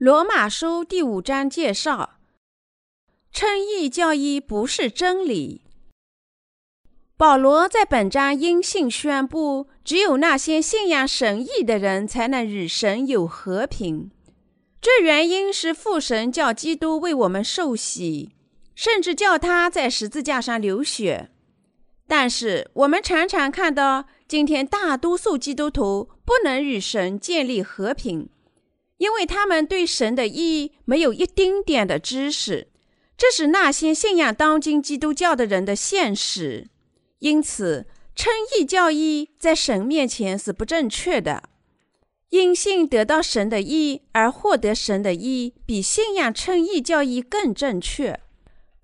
罗马书第五章介绍：称义教义不是真理。保罗在本章因信宣布，只有那些信仰神义的人才能与神有和平。这原因是父神叫基督为我们受洗，甚至叫他在十字架上流血。但是我们常常看到，今天大多数基督徒不能与神建立和平。因为他们对神的义没有一丁点的知识，这是那些信仰当今基督教的人的现实。因此，称义教义在神面前是不正确的。因信得到神的义而获得神的义，比信仰称义教义更正确。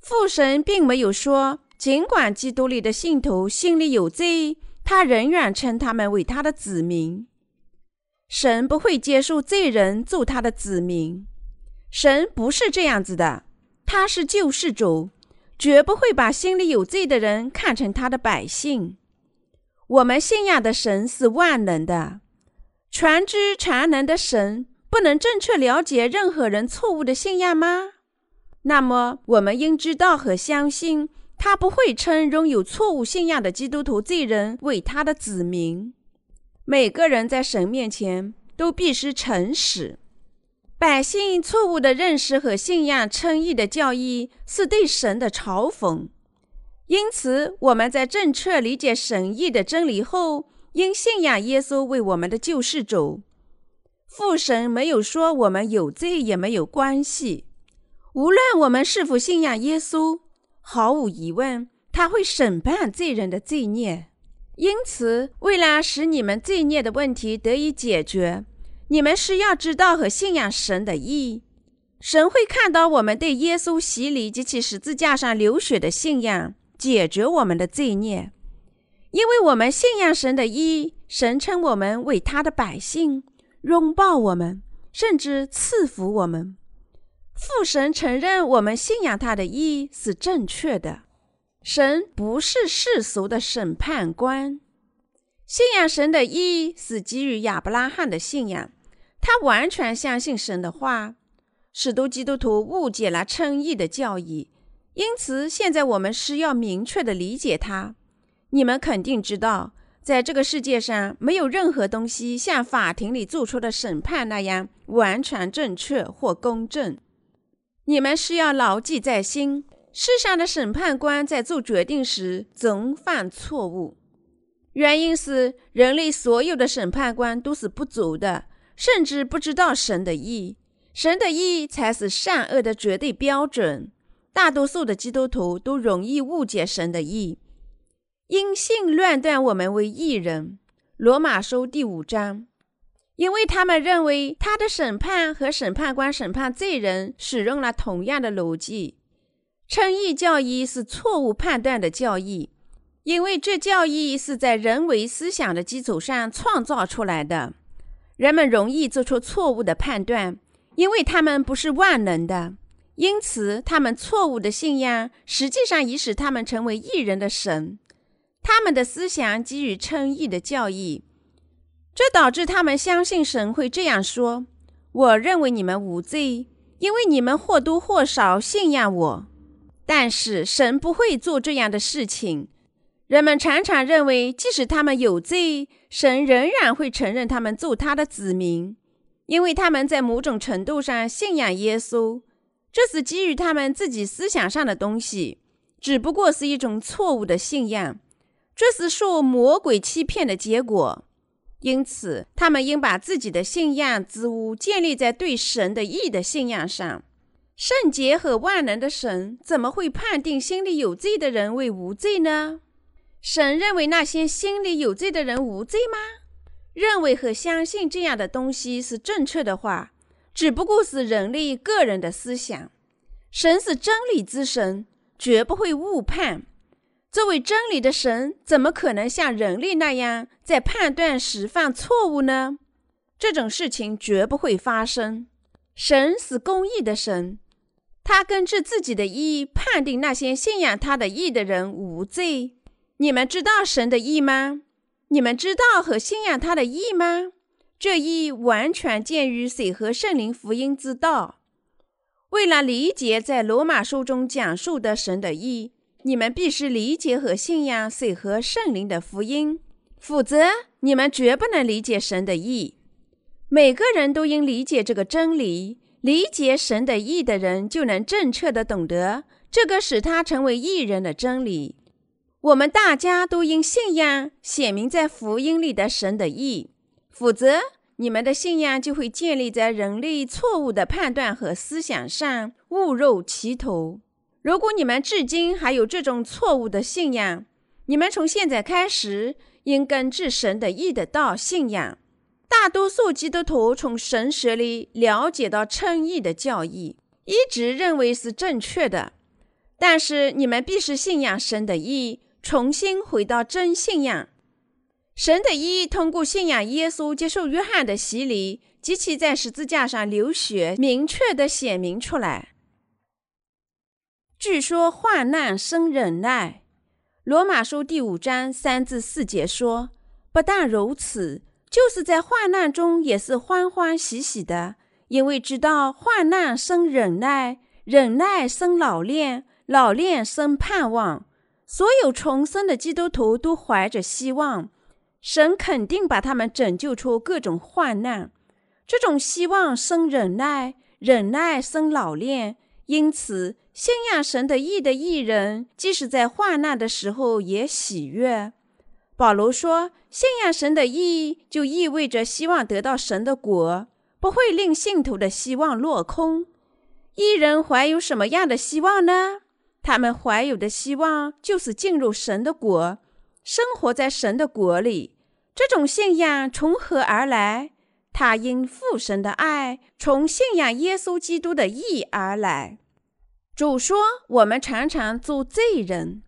父神并没有说，尽管基督里的信徒心里有罪，他仍然称他们为他的子民。神不会接受罪人做他的子民，神不是这样子的，他是救世主，绝不会把心里有罪的人看成他的百姓。我们信仰的神是万能的，全知全能的神不能正确了解任何人错误的信仰吗？那么，我们应知道和相信，他不会称拥有错误信仰的基督徒罪人为他的子民。每个人在神面前都必须诚实。百姓错误的认识和信仰称义的教义是对神的嘲讽。因此，我们在正确理解神义的真理后，应信仰耶稣为我们的救世主。父神没有说我们有罪也没有关系。无论我们是否信仰耶稣，毫无疑问，他会审判罪人的罪孽。因此，为了使你们罪孽的问题得以解决，你们需要知道和信仰神的意。神会看到我们对耶稣洗礼及其十字架上流血的信仰，解决我们的罪孽。因为我们信仰神的意，神称我们为他的百姓，拥抱我们，甚至赐福我们。父神承认我们信仰他的意是正确的。神不是世俗的审判官，信仰神的意是基于亚伯拉罕的信仰，他完全相信神的话。许多基督徒误解了称义的教义，因此现在我们需要明确的理解它。你们肯定知道，在这个世界上没有任何东西像法庭里做出的审判那样完全正确或公正。你们需要牢记在心。世上的审判官在做决定时总犯错误，原因是人类所有的审判官都是不足的，甚至不知道神的意。神的意才是善恶的绝对标准。大多数的基督徒都容易误解神的意，因信乱断我们为义人。罗马书第五章，因为他们认为他的审判和审判官审判罪人使用了同样的逻辑。称义教义是错误判断的教义，因为这教义是在人为思想的基础上创造出来的。人们容易做出错误的判断，因为他们不是万能的。因此，他们错误的信仰实际上已使他们成为异人的神。他们的思想基于称义的教义，这导致他们相信神会这样说：“我认为你们无罪，因为你们或多或少信仰我。”但是神不会做这样的事情。人们常常认为，即使他们有罪，神仍然会承认他们做他的子民，因为他们在某种程度上信仰耶稣。这是基于他们自己思想上的东西，只不过是一种错误的信仰。这是受魔鬼欺骗的结果。因此，他们应把自己的信仰之物建立在对神的义的信仰上。圣洁和万能的神怎么会判定心里有罪的人为无罪呢？神认为那些心里有罪的人无罪吗？认为和相信这样的东西是正确的话，只不过是人类个人的思想。神是真理之神，绝不会误判。作为真理的神，怎么可能像人类那样在判断时犯错误呢？这种事情绝不会发生。神是公义的神。他根据自己的意判定那些信仰他的义的人无罪。你们知道神的意吗？你们知道和信仰他的意吗？这意完全见于水和圣灵福音之道。为了理解在罗马书中讲述的神的意，你们必须理解和信仰水和圣灵的福音，否则你们绝不能理解神的意。每个人都应理解这个真理。理解神的意的人，就能正确的懂得这个使他成为义人的真理。我们大家都应信仰显明在福音里的神的意，否则你们的信仰就会建立在人类错误的判断和思想上，误入歧途。如果你们至今还有这种错误的信仰，你们从现在开始应根治神的义的道信仰。大多数基督徒从神学里了解到称义的教义，一直认为是正确的。但是你们必须信仰神的义，重新回到真信仰。神的义通过信仰耶稣、接受约翰的洗礼及其在十字架上流血，明确地显明出来。据说患难生忍耐，罗马书第五章三至四节说：“不但如此。”就是在患难中也是欢欢喜喜的，因为知道患难生忍耐，忍耐生老练，老练生盼望。所有重生的基督徒都怀着希望，神肯定把他们拯救出各种患难。这种希望生忍耐，忍耐生老练。因此，信仰神的义的义人，即使在患难的时候也喜悦。保罗说：“信仰神的意义，就意味着希望得到神的果，不会令信徒的希望落空。一人怀有什么样的希望呢？他们怀有的希望就是进入神的国，生活在神的国里。这种信仰从何而来？他因父神的爱，从信仰耶稣基督的义而来。主说：我们常常做罪人，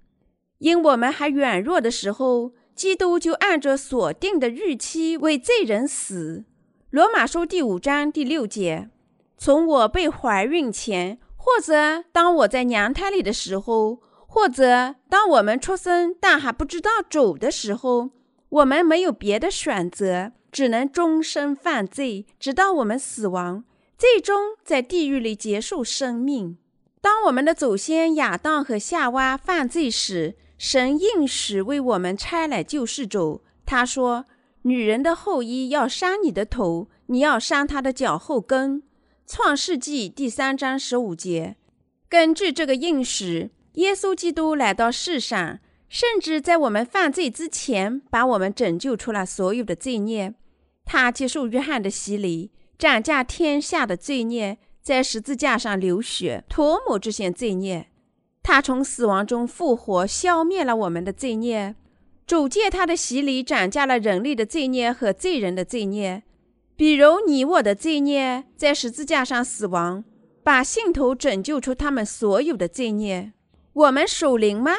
因我们还软弱的时候。”基督就按着所定的日期为罪人死。罗马书第五章第六节：从我被怀孕前，或者当我在娘胎里的时候，或者当我们出生但还不知道主的时候，我们没有别的选择，只能终身犯罪，直到我们死亡，最终在地狱里结束生命。当我们的祖先亚当和夏娃犯罪时，神应许为我们差来救世主。他说：“女人的后裔要伤你的头，你要伤她的脚后跟。”创世纪第三章十五节。根据这个应许，耶稣基督来到世上，甚至在我们犯罪之前，把我们拯救出了所有的罪孽。他接受约翰的洗礼，斩下天下的罪孽，在十字架上流血，涂抹这些罪孽。他从死亡中复活，消灭了我们的罪孽。主借他的洗礼，斩下了人类的罪孽和罪人的罪孽，比如你我的罪孽，在十字架上死亡，把信徒拯救出他们所有的罪孽。我们属灵吗？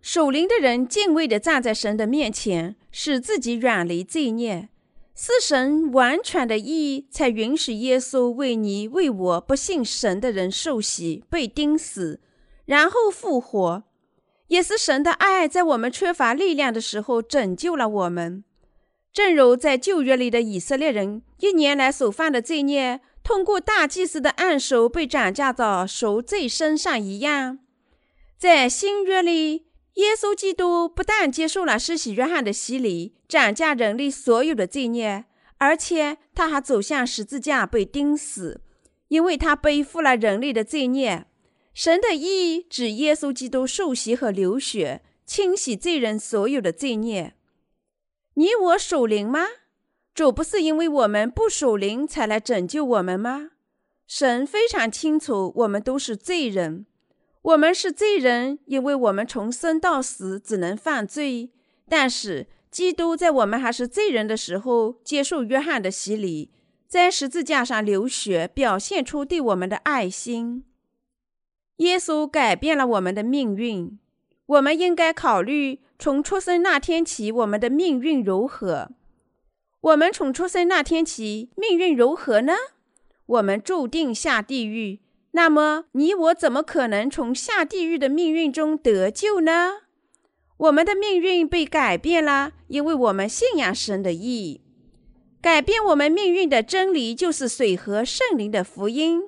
属灵的人敬畏地站在神的面前，使自己远离罪孽，是神完全的意义，才允许耶稣为你、为我不信神的人受洗，被钉死。然后复活，也是神的爱在我们缺乏力量的时候拯救了我们。正如在旧约里的以色列人一年来所犯的罪孽，通过大祭司的按手被转嫁到赎罪身上一样，在新约里，耶稣基督不但接受了施洗约翰的洗礼，斩下人类所有的罪孽，而且他还走向十字架被钉死，因为他背负了人类的罪孽。神的意指耶稣基督受洗和流血，清洗罪人所有的罪孽。你我属灵吗？主不是因为我们不属灵才来拯救我们吗？神非常清楚，我们都是罪人。我们是罪人，因为我们从生到死只能犯罪。但是基督在我们还是罪人的时候，接受约翰的洗礼，在十字架上流血，表现出对我们的爱心。耶稣改变了我们的命运，我们应该考虑从出生那天起我们的命运如何。我们从出生那天起命运如何呢？我们注定下地狱。那么你我怎么可能从下地狱的命运中得救呢？我们的命运被改变了，因为我们信仰神的义。改变我们命运的真理就是水和圣灵的福音。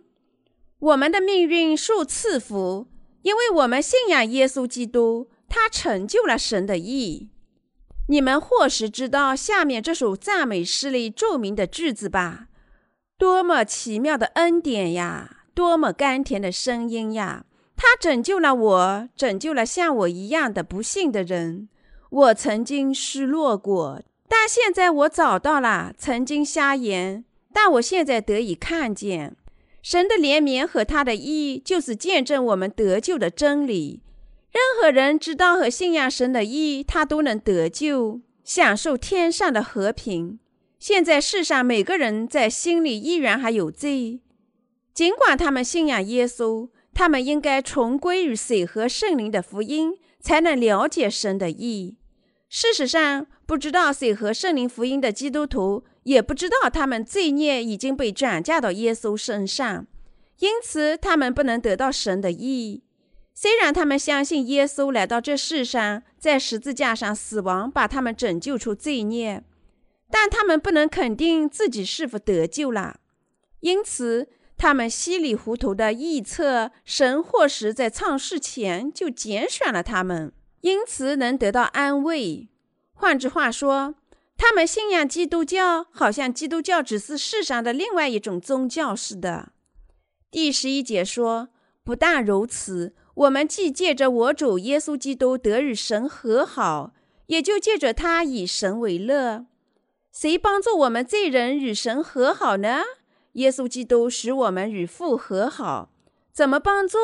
我们的命运受赐福，因为我们信仰耶稣基督，他成就了神的意。你们或许知道下面这首赞美诗里著名的句子吧？多么奇妙的恩典呀！多么甘甜的声音呀！他拯救了我，拯救了像我一样的不幸的人。我曾经失落过，但现在我找到了；曾经瞎眼，但我现在得以看见。神的怜悯和他的意，就是见证我们得救的真理。任何人知道和信仰神的意，他都能得救，享受天上的和平。现在世上每个人在心里依然还有罪。尽管他们信仰耶稣，他们应该重归于水和圣灵的福音，才能了解神的意。事实上，不知道水和圣灵福音的基督徒，也不知道他们罪孽已经被转嫁到耶稣身上，因此他们不能得到神的意。虽然他们相信耶稣来到这世上，在十字架上死亡，把他们拯救出罪孽，但他们不能肯定自己是否得救了。因此。他们稀里糊涂地臆测，神或许在创世前就拣选了他们，因此能得到安慰。换句话说，他们信仰基督教，好像基督教只是世上的另外一种宗教似的。第十一节说：“不但如此，我们既借着我主耶稣基督得与神和好，也就借着他以神为乐。谁帮助我们罪人与神和好呢？”耶稣基督使我们与父和好，怎么帮助？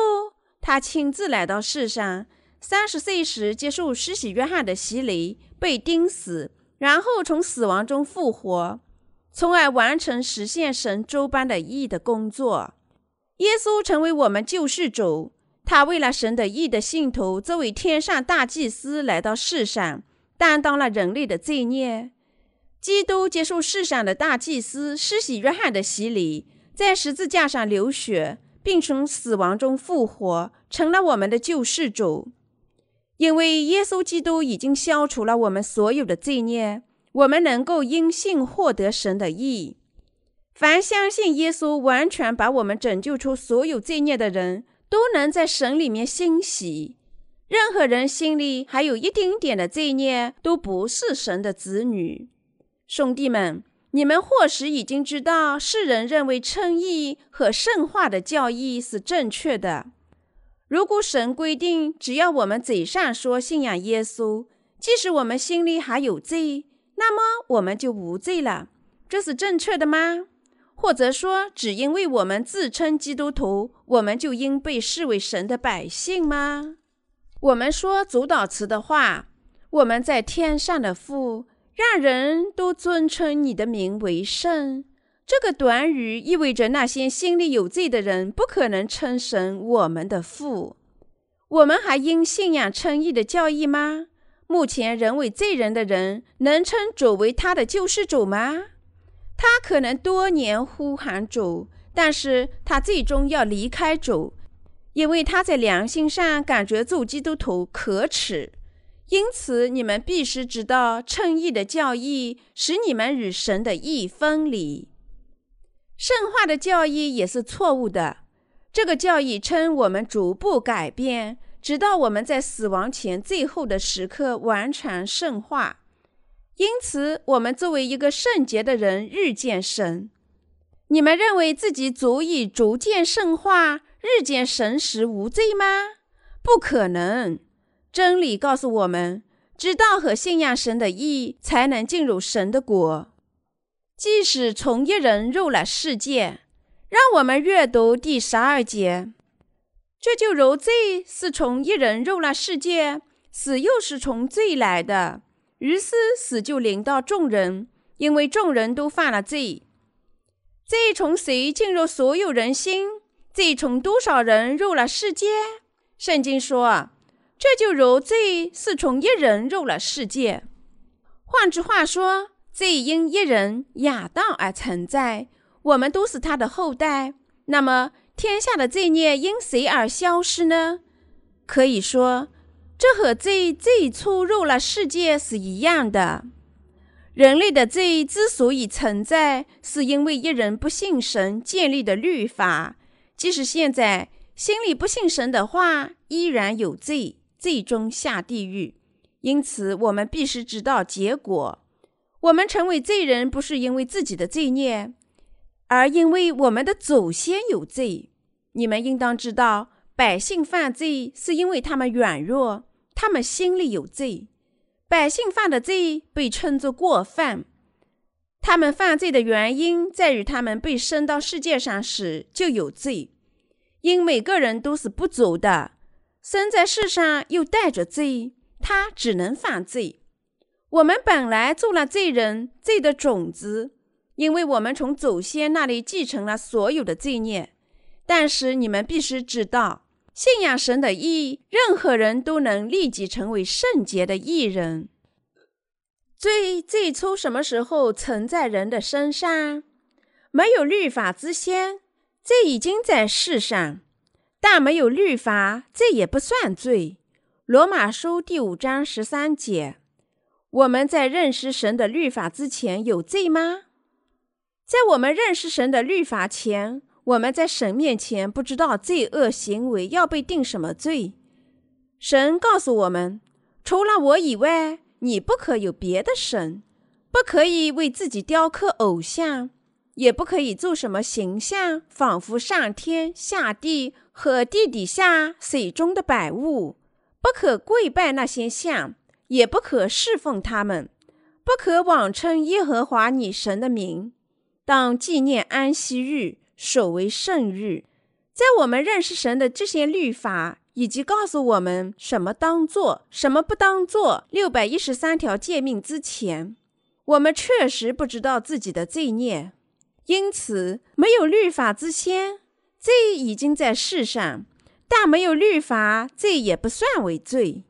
他亲自来到世上，三十岁时接受施洗约翰的洗礼，被钉死，然后从死亡中复活，从而完成实现神周般的义的工作。耶稣成为我们救世主，他为了神的义的信徒，作为天上大祭司来到世上，担当了人类的罪孽。基督接受世上的大祭司施洗约翰的洗礼，在十字架上流血，并从死亡中复活，成了我们的救世主。因为耶稣基督已经消除了我们所有的罪孽，我们能够因信获得神的义。凡相信耶稣完全把我们拯救出所有罪孽的人，都能在神里面欣喜。任何人心里还有一丁点的罪孽，都不是神的子女。兄弟们，你们或许已经知道，世人认为称义和圣化的教义是正确的。如果神规定，只要我们嘴上说信仰耶稣，即使我们心里还有罪，那么我们就无罪了，这是正确的吗？或者说，只因为我们自称基督徒，我们就应被视为神的百姓吗？我们说主导词的话，我们在天上的父。让人都尊称你的名为圣，这个短语意味着那些心里有罪的人不可能称神我们的父。我们还应信仰称义的教义吗？目前仍为罪人的人能称主为他的救世主吗？他可能多年呼喊主，但是他最终要离开主，因为他在良心上感觉做基督徒可耻。因此，你们必须知道，称义的教义使你们与神的义分离；圣化的教义也是错误的。这个教义称我们逐步改变，直到我们在死亡前最后的时刻完全圣化。因此，我们作为一个圣洁的人日渐神。你们认为自己足以逐渐圣化、日渐神时无罪吗？不可能。真理告诉我们，知道和信仰神的义，才能进入神的国。即使从一人入了世界，让我们阅读第十二节。这就如罪是从一人入了世界，死又是从罪来的，于是死就临到众人，因为众人都犯了罪。罪从谁进入所有人心？罪从多少人入了世界？圣经说。这就如罪是从一人入了世界，换句话说，罪因一人亚当而存在。我们都是他的后代，那么天下的罪孽因谁而消失呢？可以说，这和罪最初入了世界是一样的。人类的罪之所以存在，是因为一人不信神建立的律法。即使现在心里不信神的话，依然有罪，最终下地狱。因此，我们必须知道结果。我们成为罪人，不是因为自己的罪孽，而因为我们的祖先有罪。你们应当知道，百姓犯罪是因为他们软弱，他们心里有罪。百姓犯的罪被称作过犯，他们犯罪的原因在于他们被生到世界上时就有罪。因每个人都是不足的，生在世上又带着罪，他只能犯罪。我们本来做了罪人，罪的种子，因为我们从祖先那里继承了所有的罪孽。但是你们必须知道。信仰神的义，任何人都能立即成为圣洁的义人。罪最初什么时候存在人的身上？没有律法之先，罪已经在世上；但没有律法，这也不算罪。罗马书第五章十三节。我们在认识神的律法之前有罪吗？在我们认识神的律法前。我们在神面前不知道罪恶行为要被定什么罪。神告诉我们，除了我以外，你不可有别的神，不可以为自己雕刻偶像，也不可以做什么形象，仿佛上天下地和地底下水中的百物，不可跪拜那些像，也不可侍奉他们，不可妄称耶和华你神的名，当纪念安息日。守为圣日，在我们认识神的这些律法，以及告诉我们什么当做、什么不当做六百一十三条诫命之前，我们确实不知道自己的罪孽。因此，没有律法之先，罪已经在世上；但没有律法，罪也不算为罪，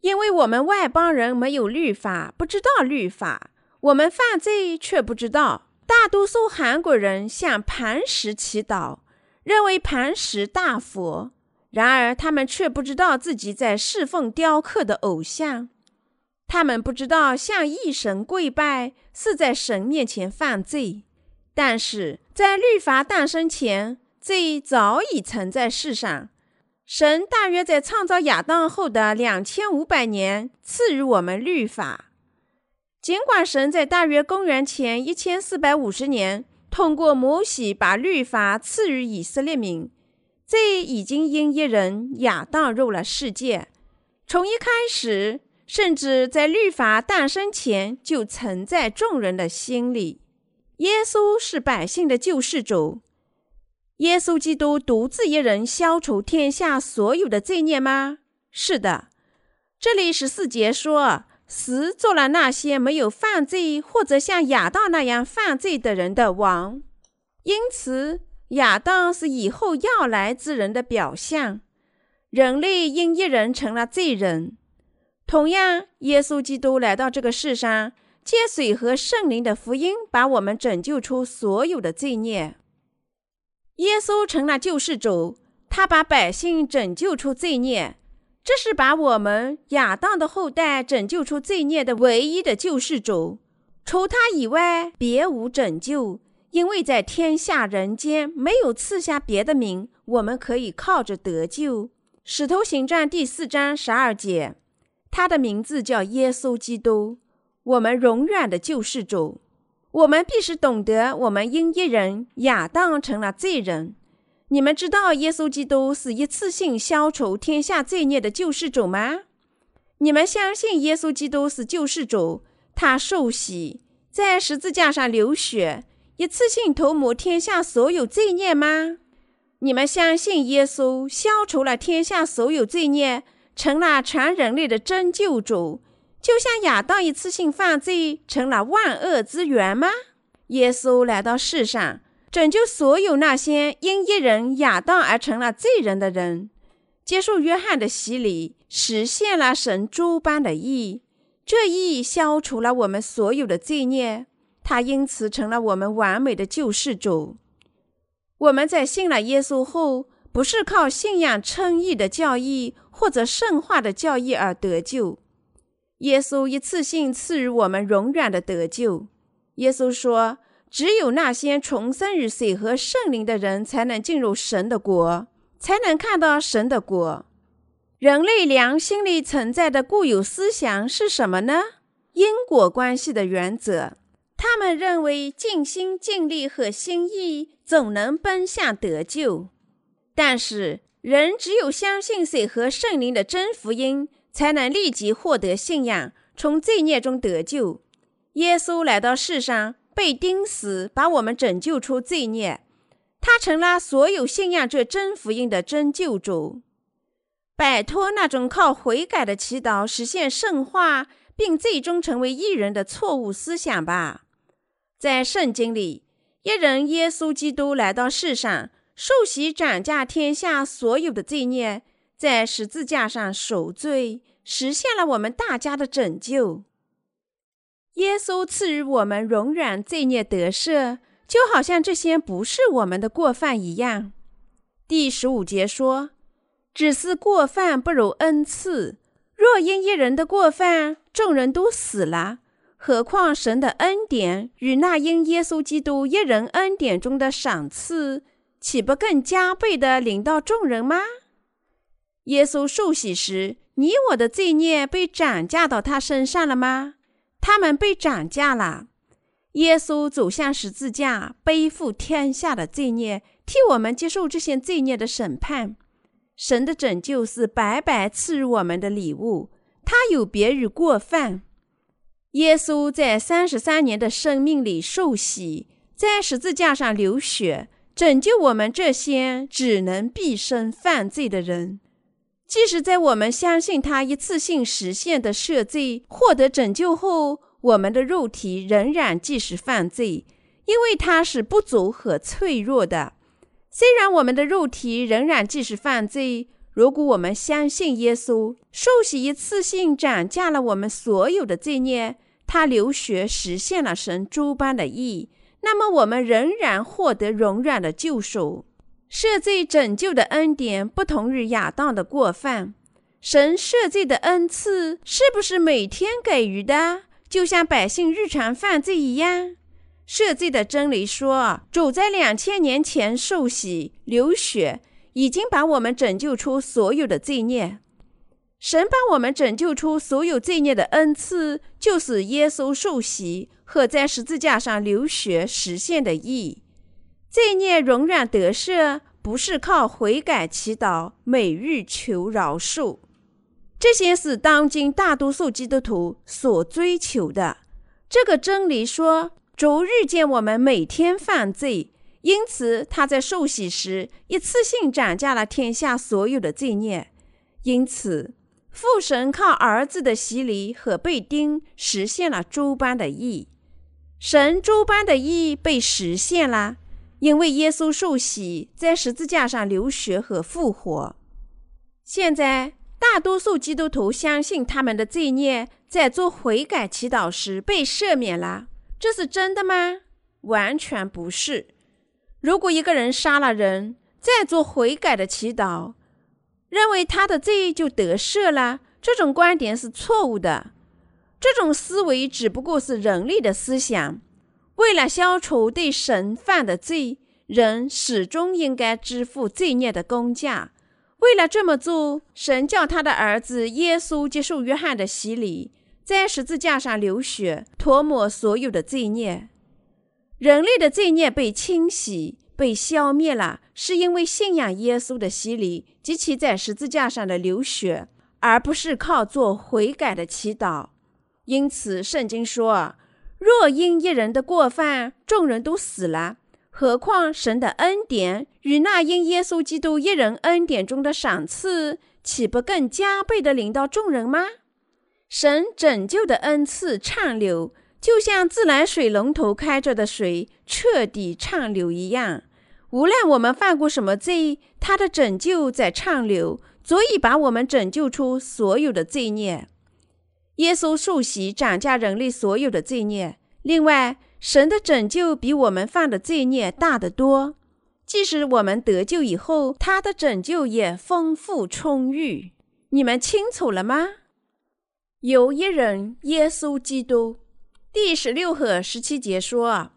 因为我们外邦人没有律法，不知道律法，我们犯罪却不知道。大多数韩国人向磐石祈祷，认为磐石大佛。然而，他们却不知道自己在侍奉雕刻的偶像。他们不知道向异神跪拜是在神面前犯罪。但是在律法诞生前，罪早已存在世上。神大约在创造亚当后的两千五百年赐予我们律法。尽管神在大约公元前一千四百五十年通过摩西把律法赐予以色列民，这已经因一人亚当入了世界。从一开始，甚至在律法诞生前就存在众人的心里。耶稣是百姓的救世主。耶稣基督独自一人消除天下所有的罪孽吗？是的。这里十四节说。死做了那些没有犯罪或者像亚当那样犯罪的人的王，因此亚当是以后要来之人的表象。人类因一人成了罪人。同样，耶稣基督来到这个世上，借水和圣灵的福音，把我们拯救出所有的罪孽。耶稣成了救世主，他把百姓拯救出罪孽。这是把我们亚当的后代拯救出罪孽的唯一的救世主，除他以外别无拯救。因为在天下人间没有赐下别的名，我们可以靠着得救。使徒行传第四章十二节，他的名字叫耶稣基督，我们永远的救世主。我们必须懂得，我们因一人亚当成了罪人。你们知道耶稣基督是一次性消除天下罪孽的救世主吗？你们相信耶稣基督是救世主，他受洗，在十字架上流血，一次性涂抹天下所有罪孽吗？你们相信耶稣消除了天下所有罪孽，成了全人类的真救主，就像亚当一次性犯罪成了万恶之源吗？耶稣来到世上。拯救所有那些因一人亚当而成了罪人的人，接受约翰的洗礼，实现了神诸般的义。这义消除了我们所有的罪孽，他因此成了我们完美的救世主。我们在信了耶稣后，不是靠信仰称义的教义或者圣化的教义而得救。耶稣一次性赐予我们永远的得救。耶稣说：“只有那些重生于水和圣灵的人，才能进入神的国，才能看到神的国。”人类良心里存在的固有思想是什么呢？因果关系的原则。他们认为尽心尽力和心意总能奔向得救，但是人只有相信水和圣灵的真福音，才能立即获得信仰，从罪孽中得救。耶稣来到世上，被钉死，把我们拯救出罪孽。他成了所有信仰这真福音的真救主。摆脱那种靠悔改的祈祷实现圣化，并最终成为一人的错误思想吧。在圣经里，一人耶稣基督来到世上，受洗斩价天下所有的罪孽，在十字架上受罪，实现了我们大家的拯救。耶稣赐予我们永远罪孽得赦，就好像这些不是我们的过犯一样。第十五节说。只是过犯不如恩赐。若因一人的过犯，众人都死了，何况神的恩典与那因耶稣基督一人恩典中的赏赐，岂不更加倍的领到众人吗？耶稣受洗时，你我的罪孽被涨价到他身上了吗？他们被涨价了。耶稣走向十字架，背负天下的罪孽，替我们接受这些罪孽的审判。神的拯救是白白赐予我们的礼物，它有别于过犯。耶稣在三十三年的生命里受洗，在十字架上流血，拯救我们这些只能毕生犯罪的人。即使在我们相信他一次性实现的赦罪、获得拯救后，我们的肉体仍然继续犯罪，因为它是不足和脆弱的。虽然我们的肉体仍然继续犯罪，如果我们相信耶稣受洗一次性斩价了我们所有的罪孽，他流血实现了神诸般的义，那么我们仍然获得永远的救赎。赦罪拯救的恩典不同于亚当的过犯，神赦罪的恩赐是不是每天给予的，就像百姓日常犯罪一样？赦罪的真理说，主在两千年前受洗流血，已经把我们拯救出所有的罪孽。神把我们拯救出所有罪孽的恩赐，就是耶稣受洗和在十字架上流血实现的义。罪孽永远得赦，不是靠悔改祈祷、每日求饶恕，这些是当今大多数基督徒所追求的。这个真理说。主日见我们每天犯罪，因此他在受洗时一次性斩价了天下所有的罪孽。因此，父神靠儿子的洗礼和被钉实现了诸般的义。神诸般的义被实现了，因为耶稣受洗，在十字架上流血和复活。现在，大多数基督徒相信他们的罪孽在做悔改祈祷时被赦免了。这是真的吗？完全不是。如果一个人杀了人，再做悔改的祈祷，认为他的罪就得赦了，这种观点是错误的。这种思维只不过是人类的思想。为了消除对神犯的罪，人始终应该支付罪孽的公价。为了这么做，神叫他的儿子耶稣接受约翰的洗礼。在十字架上流血，涂抹所有的罪孽。人类的罪孽被清洗、被消灭了，是因为信仰耶稣的洗礼及其在十字架上的流血，而不是靠做悔改的祈祷。因此，圣经说：“若因一人的过犯，众人都死了，何况神的恩典与那因耶稣基督一人恩典中的赏赐，岂不更加倍的领到众人吗？”神拯救的恩赐畅流，就像自来水龙头开着的水彻底畅流一样。无论我们犯过什么罪，他的拯救在畅流，足以把我们拯救出所有的罪孽。耶稣受洗涨价人类所有的罪孽。另外，神的拯救比我们犯的罪孽大得多。即使我们得救以后，他的拯救也丰富充裕。你们清楚了吗？有一人，耶稣基督。第十六和十七节说：“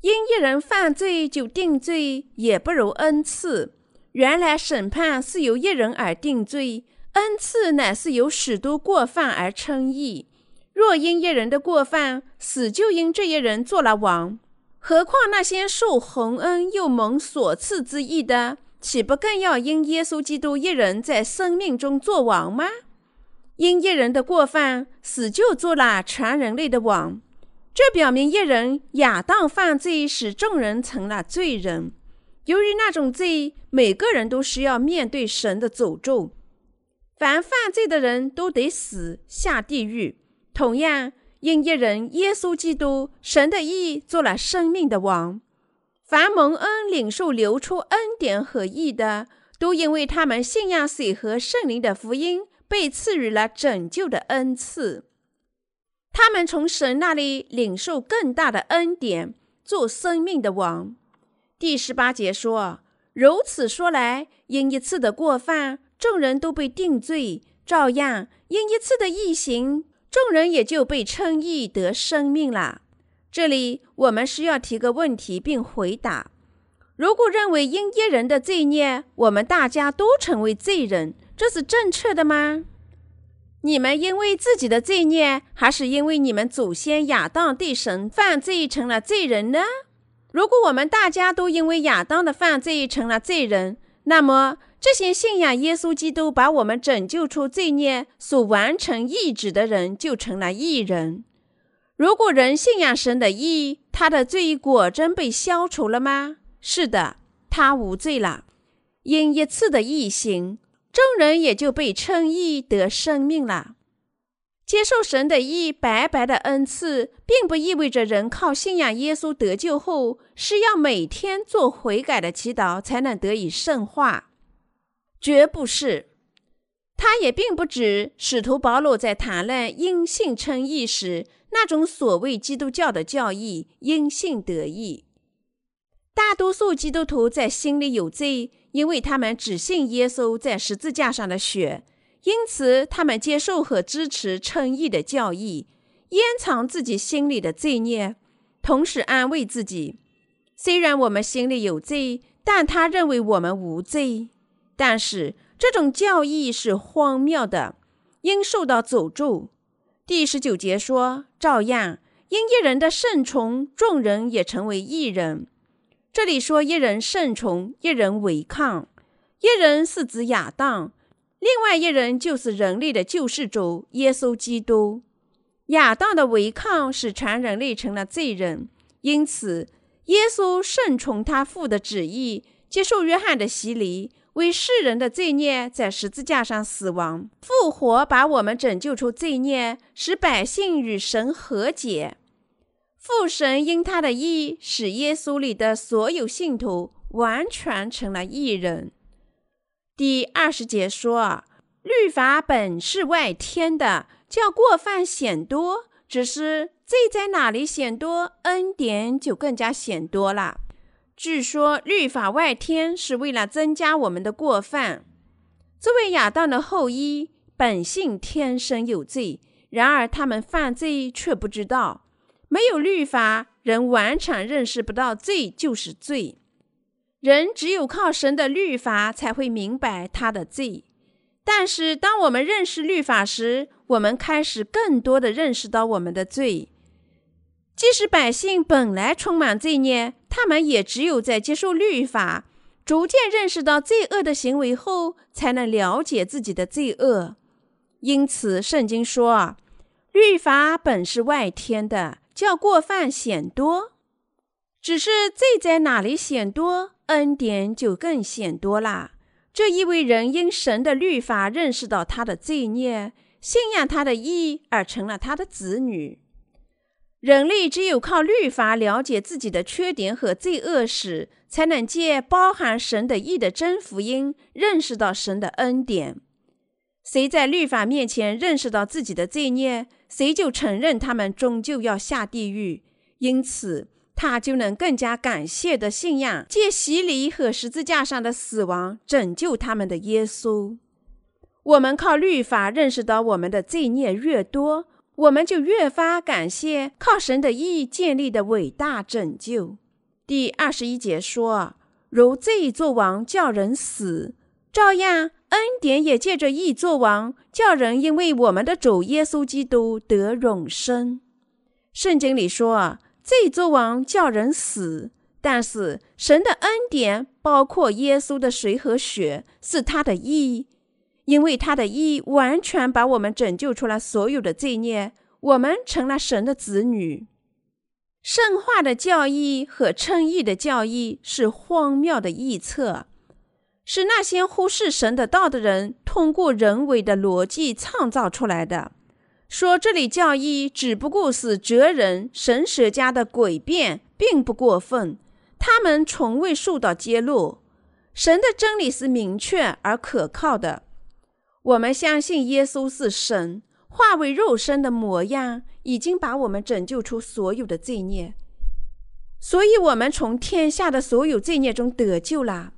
因一人犯罪就定罪，也不如恩赐。原来审判是由一人而定罪，恩赐乃是由许多过犯而称义。若因一人的过犯，死就因这一人做了王，何况那些受洪恩又蒙所赐之义的，岂不更要因耶稣基督一人在生命中做王吗？”因一人的过犯，死就做了全人类的王。这表明一人亚当犯罪，使众人成了罪人。由于那种罪，每个人都需要面对神的诅咒。凡犯罪的人都得死，下地狱。同样，因一人耶稣基督，神的义做了生命的王。凡蒙恩领受流出恩典和义的，都因为他们信仰水和圣灵的福音。被赐予了拯救的恩赐，他们从神那里领受更大的恩典，做生命的王。第十八节说：“如此说来，因一次的过犯，众人都被定罪；照样，因一次的异行，众人也就被称义得生命了。”这里我们需要提个问题并回答：如果认为因一人的罪孽，我们大家都成为罪人？这是正确的吗？你们因为自己的罪孽，还是因为你们祖先亚当对神犯罪成了罪人呢？如果我们大家都因为亚当的犯罪成了罪人，那么这些信仰耶稣基督把我们拯救出罪孽所完成意志的人就成了义人。如果人信仰神的义，他的罪果真被消除了吗？是的，他无罪了，因一次的义行。众人也就被称义得生命了。接受神的义白白的恩赐，并不意味着人靠信仰耶稣得救后是要每天做悔改的祈祷才能得以圣化，绝不是。他也并不指使徒保罗在谈论因信称义时那种所谓基督教的教义——因信得义。大多数基督徒在心里有罪。因为他们只信耶稣在十字架上的血，因此他们接受和支持称义的教义，掩藏自己心里的罪孽，同时安慰自己：虽然我们心里有罪，但他认为我们无罪。但是这种教义是荒谬的，应受到诅咒。第十九节说：“照样因一人的顺从，众人也成为一人。”这里说一人顺从，一人违抗。一人是指亚当，另外一人就是人类的救世主耶稣基督。亚当的违抗使全人类成了罪人，因此耶稣顺从他父的旨意，接受约翰的洗礼，为世人的罪孽在十字架上死亡、复活，把我们拯救出罪孽，使百姓与神和解。父神因他的义，使耶稣里的所有信徒完全成了义人。第二十节说：“律法本是外天的，叫过犯显多；只是罪在哪里显多，恩典就更加显多了。”据说律法外天是为了增加我们的过犯。作为亚当的后裔，本性天生有罪，然而他们犯罪却不知道。没有律法，人完全认识不到罪就是罪。人只有靠神的律法，才会明白他的罪。但是，当我们认识律法时，我们开始更多的认识到我们的罪。即使百姓本来充满罪孽，他们也只有在接受律法，逐渐认识到罪恶的行为后，才能了解自己的罪恶。因此，圣经说：“，律法本是外天的。”叫过犯显多，只是罪在哪里显多，恩典就更显多啦。这意味人因神的律法认识到他的罪孽，信仰他的义而成了他的子女。人类只有靠律法了解自己的缺点和罪恶时，才能借包含神的义的真福音认识到神的恩典。谁在律法面前认识到自己的罪孽？谁就承认他们终究要下地狱，因此他就能更加感谢的信仰借洗礼和十字架上的死亡拯救他们的耶稣。我们靠律法认识到我们的罪孽越多，我们就越发感谢靠神的义建立的伟大拯救。第二十一节说：“如罪作王，叫人死；照样恩典也借着义作王，叫人因为我们的主耶稣基督得永生。”圣经里说：“罪作王，叫人死。”但是神的恩典包括耶稣的水和血，是他的义。因为他的义完全把我们拯救出来所有的罪孽，我们成了神的子女。圣化的教义和称义的教义是荒谬的臆测，是那些忽视神的道的人通过人为的逻辑创造出来的。说这里教义只不过是哲人神学家的诡辩，并不过分。他们从未受到揭露。神的真理是明确而可靠的。我们相信耶稣是神化为肉身的模样，已经把我们拯救出所有的罪孽，所以我们从天下的所有罪孽中得救了。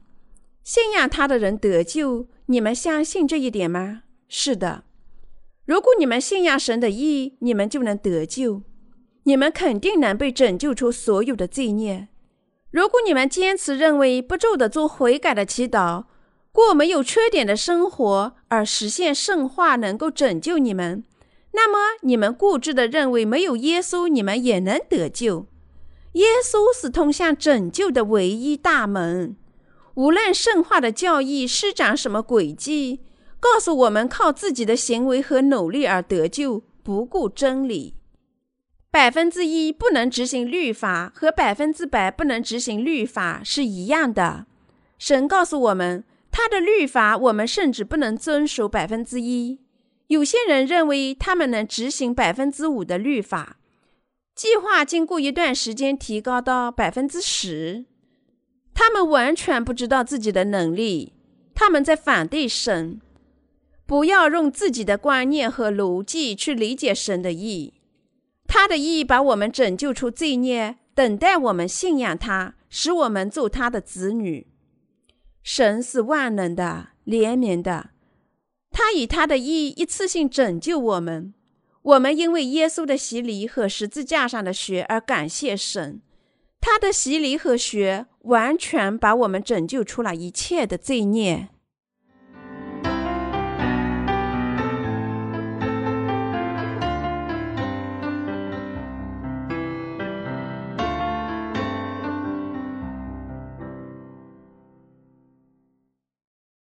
信仰他的人得救，你们相信这一点吗？是的。如果你们信仰神的意，你们就能得救，你们肯定能被拯救出所有的罪孽。如果你们坚持认为不住的做悔改的祈祷，过没有缺点的生活而实现圣化能够拯救你们，那么你们固执的认为没有耶稣你们也能得救。耶稣是通向拯救的唯一大门。无论圣化的教义施展什么诡计，告诉我们靠自己的行为和努力而得救，不顾真理。百分之一不能执行律法和百分之百不能执行律法是一样的。神告诉我们。他的律法，我们甚至不能遵守百分之一。有些人认为他们能执行百分之五的律法，计划经过一段时间提高到百分之十。他们完全不知道自己的能力，他们在反对神。不要用自己的观念和逻辑去理解神的意。他的意把我们拯救出罪孽，等待我们信仰他，使我们做他的子女。神是万能的、怜悯的，他以他的意一次性拯救我们。我们因为耶稣的洗礼和十字架上的血而感谢神。他的洗礼和血完全把我们拯救出了一切的罪孽。